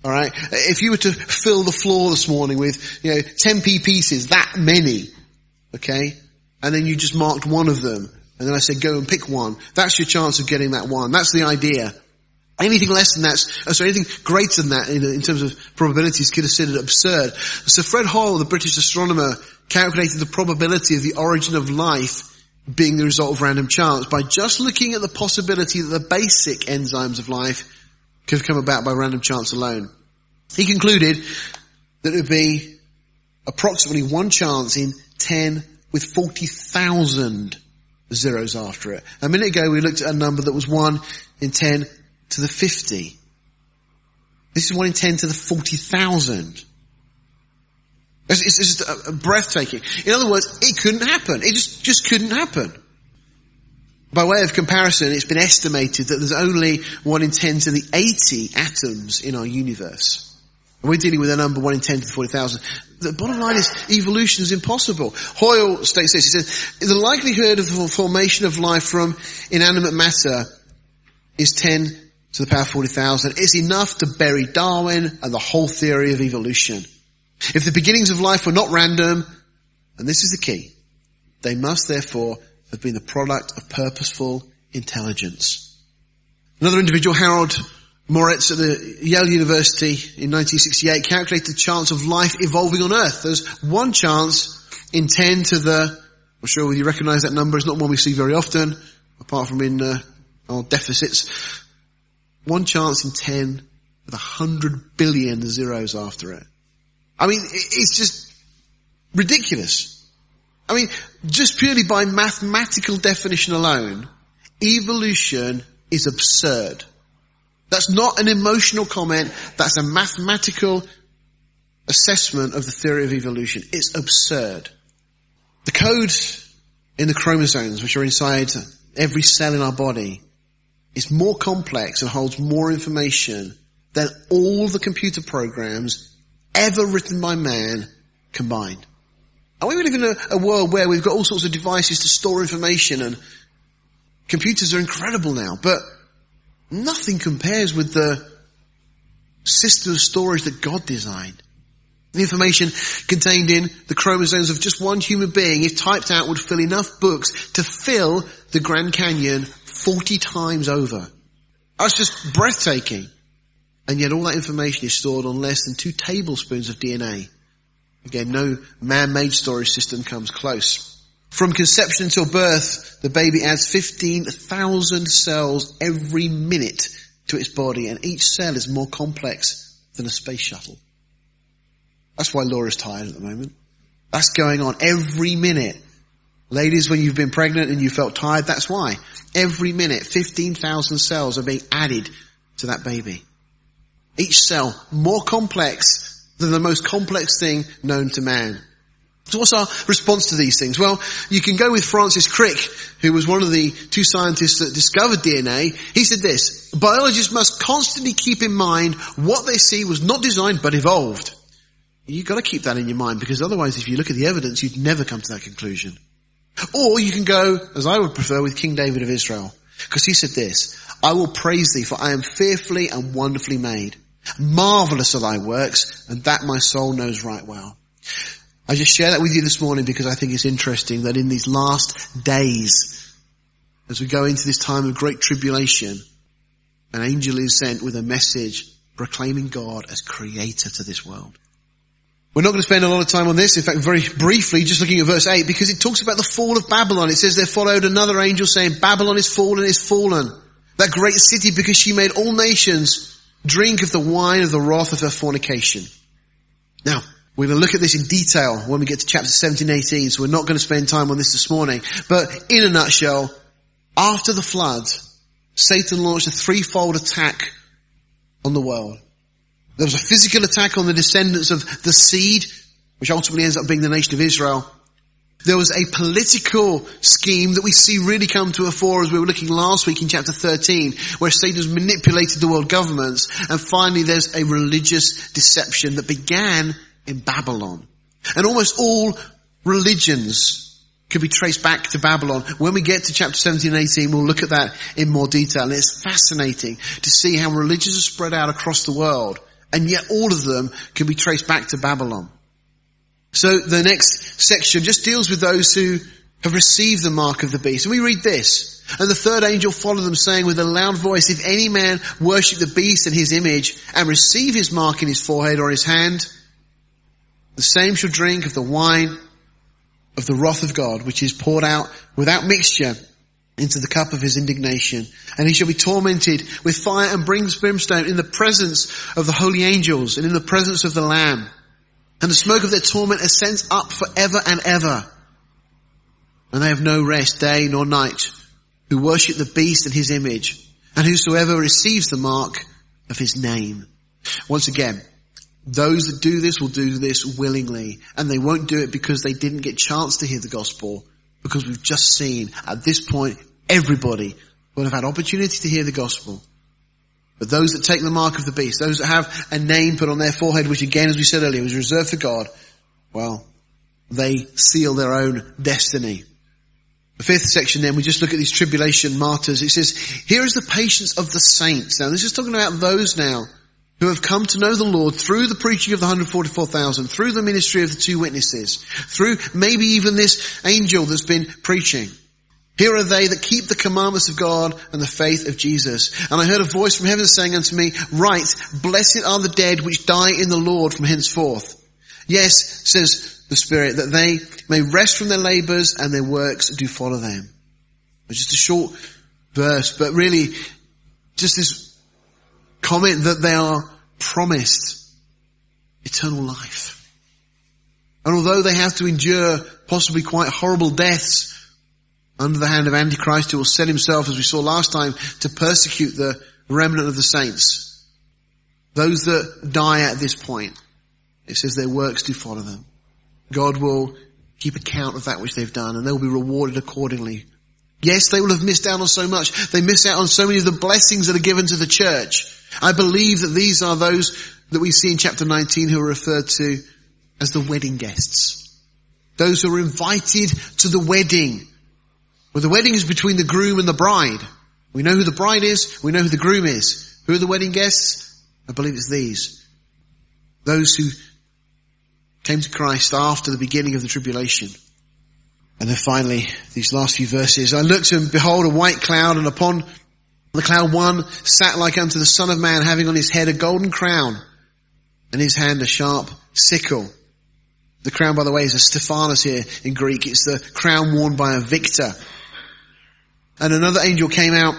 Alright? If you were to fill the floor this morning with, you know, 10p pieces, that many, okay? And then you just marked one of them, and then I said go and pick one, that's your chance of getting that one. That's the idea. Anything less than that, uh, so anything greater than that in, in terms of probability is considered absurd. So Fred Hoyle, the British astronomer, calculated the probability of the origin of life being the result of random chance by just looking at the possibility that the basic enzymes of life could have come about by random chance alone. He concluded that it would be approximately one chance in 10 with 40,000 zeros after it. A minute ago we looked at a number that was 1 in 10 to the 50. This is 1 in 10 to the 40,000. It's, it's, just breathtaking. In other words, it couldn't happen. It just, just couldn't happen. By way of comparison, it's been estimated that there's only 1 in 10 to the 80 atoms in our universe. We're dealing with a number 1 in 10 to the 40,000. The bottom line is evolution is impossible. Hoyle states this, he says, the likelihood of the formation of life from inanimate matter is 10 to the power 40,000. It's enough to bury Darwin and the whole theory of evolution. If the beginnings of life were not random, and this is the key, they must therefore have been the product of purposeful intelligence. Another individual, Harold Morowitz at the Yale University in 1968 calculated the chance of life evolving on Earth. There's one chance in 10 to the, I'm sure you recognize that number, it's not one we see very often, apart from in uh, our deficits. One chance in 10 with a hundred billion zeros after it. I mean, it's just ridiculous. I mean, just purely by mathematical definition alone, evolution is absurd. That's not an emotional comment, that's a mathematical assessment of the theory of evolution. It's absurd. The code in the chromosomes, which are inside every cell in our body, is more complex and holds more information than all the computer programs ever written by man combined. And we live in a, a, world where we've got all sorts of devices to store information and computers are incredible now, but nothing compares with the system of storage that God designed. The information contained in the chromosomes of just one human being, if typed out, would fill enough books to fill the Grand Canyon 40 times over. That's just breathtaking. And yet all that information is stored on less than two tablespoons of DNA. Again, no man-made storage system comes close. From conception until birth, the baby adds 15,000 cells every minute to its body and each cell is more complex than a space shuttle. That's why Laura's tired at the moment. That's going on every minute. Ladies, when you've been pregnant and you felt tired, that's why. Every minute, 15,000 cells are being added to that baby. Each cell more complex than the most complex thing known to man. So what's our response to these things? Well, you can go with Francis Crick, who was one of the two scientists that discovered DNA. He said this, biologists must constantly keep in mind what they see was not designed but evolved. You've got to keep that in your mind because otherwise if you look at the evidence, you'd never come to that conclusion. Or you can go, as I would prefer, with King David of Israel. Because he said this, I will praise thee for I am fearfully and wonderfully made. Marvelous are thy works and that my soul knows right well. I just share that with you this morning because I think it's interesting that in these last days, as we go into this time of great tribulation, an angel is sent with a message proclaiming God as creator to this world. We're not going to spend a lot of time on this. In fact, very briefly, just looking at verse 8, because it talks about the fall of Babylon. It says there followed another angel saying, Babylon is fallen, is fallen. That great city because she made all nations drink of the wine of the wrath of her fornication. Now, we're going to look at this in detail when we get to chapter 17, 18, so we're not going to spend time on this this morning. But in a nutshell, after the flood, Satan launched a threefold attack on the world. There was a physical attack on the descendants of the seed, which ultimately ends up being the nation of Israel. There was a political scheme that we see really come to a fore as we were looking last week in chapter 13, where Satan has manipulated the world governments. And finally there's a religious deception that began in Babylon. And almost all religions could be traced back to Babylon. When we get to chapter 17 and 18, we'll look at that in more detail. And it's fascinating to see how religions are spread out across the world and yet all of them can be traced back to Babylon. So the next section just deals with those who have received the mark of the beast. And we read this. And the third angel followed them saying with a loud voice, if any man worship the beast and his image and receive his mark in his forehead or his hand, the same shall drink of the wine of the wrath of God, which is poured out without mixture into the cup of his indignation. And he shall be tormented with fire and brimstone in the presence of the holy angels and in the presence of the Lamb. And the smoke of their torment ascends up forever and ever. And they have no rest day nor night who worship the beast and his image and whosoever receives the mark of his name. Once again, those that do this will do this willingly and they won't do it because they didn't get chance to hear the gospel because we've just seen at this point everybody will have had opportunity to hear the gospel. But those that take the mark of the beast, those that have a name put on their forehead, which again, as we said earlier, was reserved for God, well, they seal their own destiny. The fifth section then, we just look at these tribulation martyrs. It says, here is the patience of the saints. Now this is talking about those now who have come to know the Lord through the preaching of the 144,000, through the ministry of the two witnesses, through maybe even this angel that's been preaching. Here are they that keep the commandments of God and the faith of Jesus. And I heard a voice from heaven saying unto me, Write, blessed are the dead which die in the Lord from henceforth. Yes, says the Spirit, that they may rest from their labors and their works do follow them. It's just a short verse, but really just this comment that they are promised eternal life. And although they have to endure possibly quite horrible deaths, under the hand of Antichrist who will set himself, as we saw last time, to persecute the remnant of the saints. Those that die at this point, it says their works do follow them. God will keep account of that which they've done and they will be rewarded accordingly. Yes, they will have missed out on so much. They miss out on so many of the blessings that are given to the church. I believe that these are those that we see in chapter 19 who are referred to as the wedding guests. Those who are invited to the wedding well, the wedding is between the groom and the bride. We know who the bride is. We know who the groom is. Who are the wedding guests? I believe it's these. Those who came to Christ after the beginning of the tribulation. And then finally, these last few verses, I looked and behold a white cloud and upon the cloud one sat like unto the son of man having on his head a golden crown and his hand a sharp sickle. The crown, by the way, is a Stephanos here in Greek. It's the crown worn by a victor. And another angel came out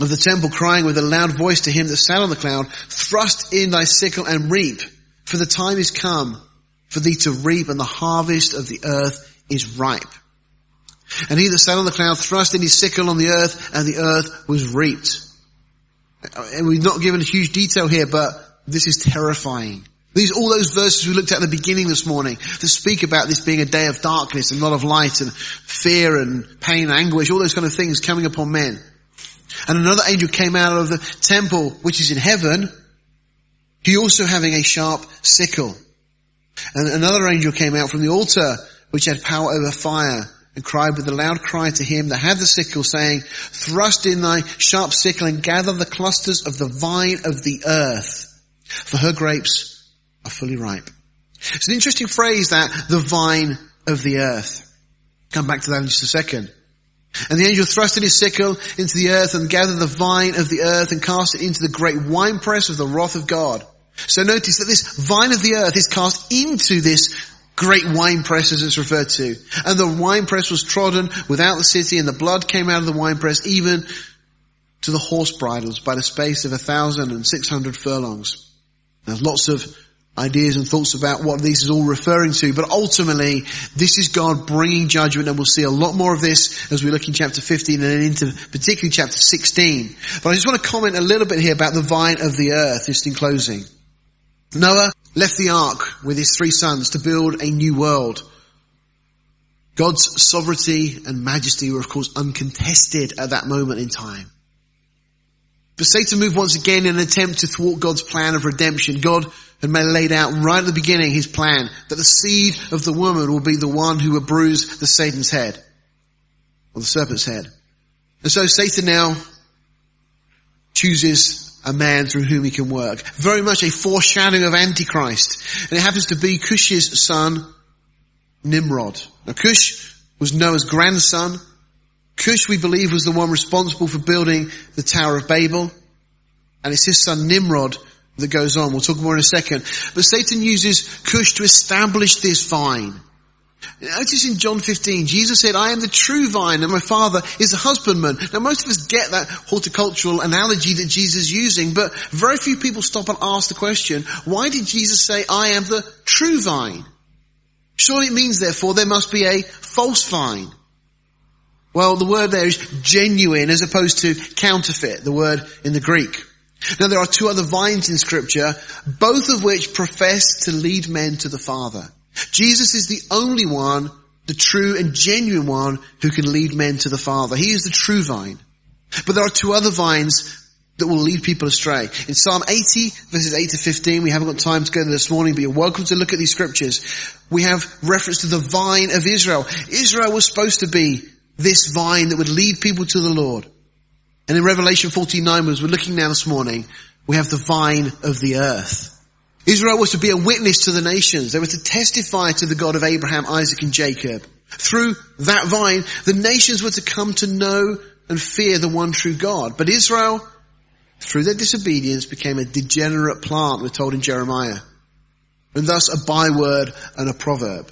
of the temple crying with a loud voice to him that sat on the cloud, thrust in thy sickle and reap, for the time is come for thee to reap and the harvest of the earth is ripe. And he that sat on the cloud thrust in his sickle on the earth and the earth was reaped. And we've not given huge detail here, but this is terrifying. These, all those verses we looked at at the beginning this morning that speak about this being a day of darkness and not of light and fear and pain and anguish, all those kind of things coming upon men. And another angel came out of the temple, which is in heaven, he also having a sharp sickle. And another angel came out from the altar, which had power over fire, and cried with a loud cry to him that had the sickle, saying, Thrust in thy sharp sickle and gather the clusters of the vine of the earth, for her grapes are fully ripe. It's an interesting phrase that, the vine of the earth. Come back to that in just a second. And the angel thrust in his sickle into the earth and gathered the vine of the earth and cast it into the great winepress of the wrath of God. So notice that this vine of the earth is cast into this great winepress as it's referred to. And the winepress was trodden without the city and the blood came out of the winepress even to the horse bridles by the space of a thousand and six hundred furlongs. There's lots of ideas and thoughts about what this is all referring to, but ultimately this is God bringing judgment and we'll see a lot more of this as we look in chapter 15 and into particularly chapter 16. But I just want to comment a little bit here about the vine of the earth just in closing. Noah left the ark with his three sons to build a new world. God's sovereignty and majesty were of course uncontested at that moment in time. But Satan moved once again in an attempt to thwart God's plan of redemption. God had laid out right at the beginning his plan that the seed of the woman will be the one who will bruise the Satan's head, or the serpent's head. And so Satan now chooses a man through whom he can work. Very much a foreshadowing of Antichrist. And it happens to be Cush's son, Nimrod. Now Cush was Noah's grandson. Cush, we believe, was the one responsible for building the Tower of Babel. And it's his son Nimrod that goes on. We'll talk more in a second. But Satan uses Cush to establish this vine. Notice in John 15, Jesus said, I am the true vine and my father is a husbandman. Now most of us get that horticultural analogy that Jesus is using, but very few people stop and ask the question, why did Jesus say, I am the true vine? Surely it means therefore there must be a false vine. Well, the word there is genuine as opposed to counterfeit, the word in the Greek. Now there are two other vines in scripture, both of which profess to lead men to the Father. Jesus is the only one, the true and genuine one, who can lead men to the Father. He is the true vine. But there are two other vines that will lead people astray. In Psalm 80, verses 8 to 15, we haven't got time to go there this morning, but you're welcome to look at these scriptures. We have reference to the vine of Israel. Israel was supposed to be this vine that would lead people to the Lord. And in Revelation 49, as we're looking now this morning, we have the vine of the earth. Israel was to be a witness to the nations. They were to testify to the God of Abraham, Isaac and Jacob. Through that vine, the nations were to come to know and fear the one true God. But Israel, through their disobedience, became a degenerate plant, we're told in Jeremiah. And thus a byword and a proverb.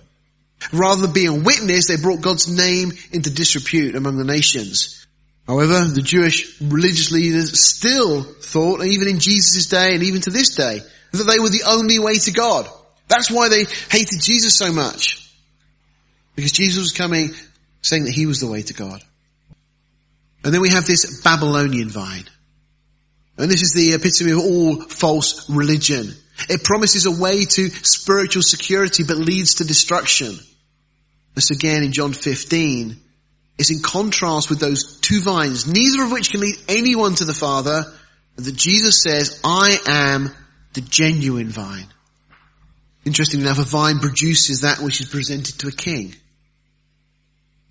Rather than being a witness, they brought God's name into disrepute among the nations. However, the Jewish religious leaders still thought, even in Jesus' day and even to this day, that they were the only way to God. That's why they hated Jesus so much. Because Jesus was coming saying that he was the way to God. And then we have this Babylonian vine. And this is the epitome of all false religion. It promises a way to spiritual security but leads to destruction. This again in John 15 is in contrast with those two vines, neither of which can lead anyone to the Father, and that Jesus says, I am the genuine vine. Interestingly enough, a vine produces that which is presented to a king.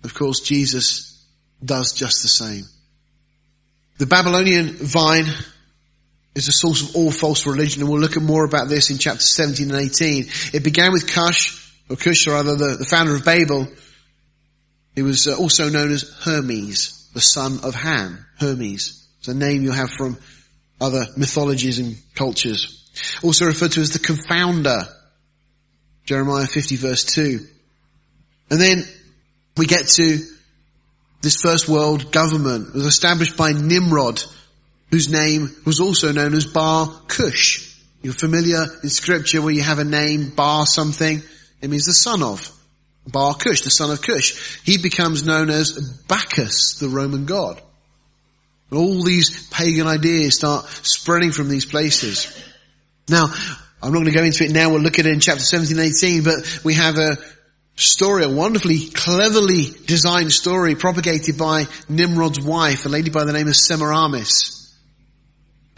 Of course, Jesus does just the same. The Babylonian vine is the source of all false religion, and we'll look at more about this in chapter 17 and 18. It began with Cush, or Cush, rather the, the founder of Babel, he was uh, also known as Hermes, the son of Ham. Hermes. It's a name you have from other mythologies and cultures. Also referred to as the confounder. Jeremiah 50 verse 2. And then we get to this first world government. It was established by Nimrod, whose name was also known as Bar Cush. You're familiar in scripture where you have a name, Bar something. It means the son of. Bar Cush, the son of Cush. He becomes known as Bacchus, the Roman god. And all these pagan ideas start spreading from these places. Now, I'm not going to go into it now. We'll look at it in chapter 17 and 18, but we have a story, a wonderfully, cleverly designed story propagated by Nimrod's wife, a lady by the name of Semiramis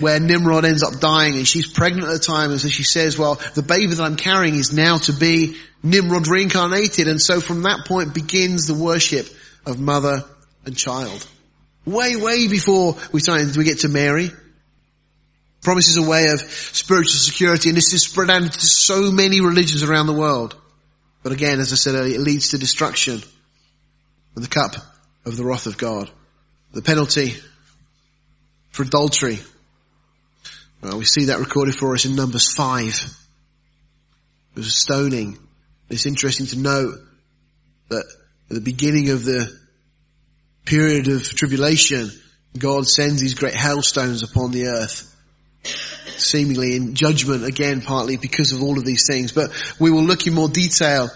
where Nimrod ends up dying and she's pregnant at the time and so she says, well, the baby that I'm carrying is now to be Nimrod reincarnated and so from that point begins the worship of mother and child. Way, way before we, we get to Mary. Promises a way of spiritual security and this is spread out into so many religions around the world. But again, as I said earlier, it leads to destruction and the cup of the wrath of God. The penalty for adultery well, we see that recorded for us in Numbers 5. It was stoning. It's interesting to note that at the beginning of the period of tribulation, God sends these great hailstones upon the earth. Seemingly in judgment again, partly because of all of these things. But we will look in more detail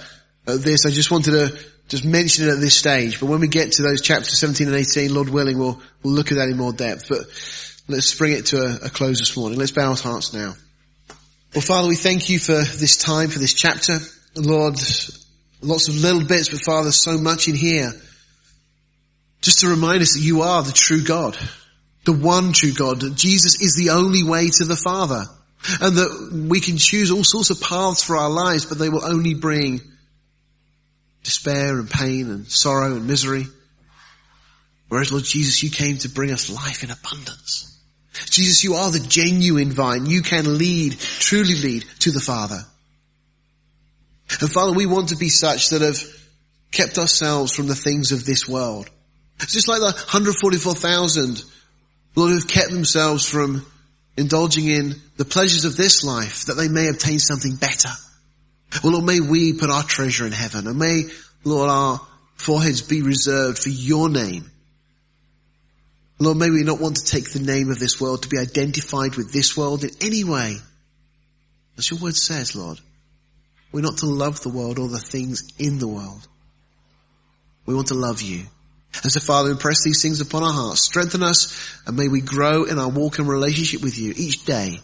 at this. I just wanted to just mention it at this stage. But when we get to those chapters 17 and 18, Lord willing, we'll, we'll look at that in more depth. But Let's bring it to a, a close this morning. Let's bow our hearts now. Well, Father, we thank you for this time, for this chapter. Lord, lots of little bits, but Father, so much in here. Just to remind us that you are the true God, the one true God, that Jesus is the only way to the Father, and that we can choose all sorts of paths for our lives, but they will only bring despair and pain and sorrow and misery. Whereas Lord Jesus, you came to bring us life in abundance. Jesus, you are the genuine vine. You can lead, truly lead to the Father. And Father, we want to be such that have kept ourselves from the things of this world. It's just like the 144,000, Lord, who've kept themselves from indulging in the pleasures of this life that they may obtain something better. Well, Lord, may we put our treasure in heaven and may, Lord, our foreheads be reserved for your name Lord, may we not want to take the name of this world to be identified with this world in any way. As your word says, Lord, we're not to love the world or the things in the world. We want to love you. And so Father, impress these things upon our hearts. Strengthen us and may we grow in our walk and relationship with you each day,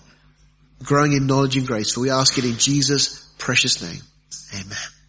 growing in knowledge and grace. For we ask it in Jesus' precious name. Amen.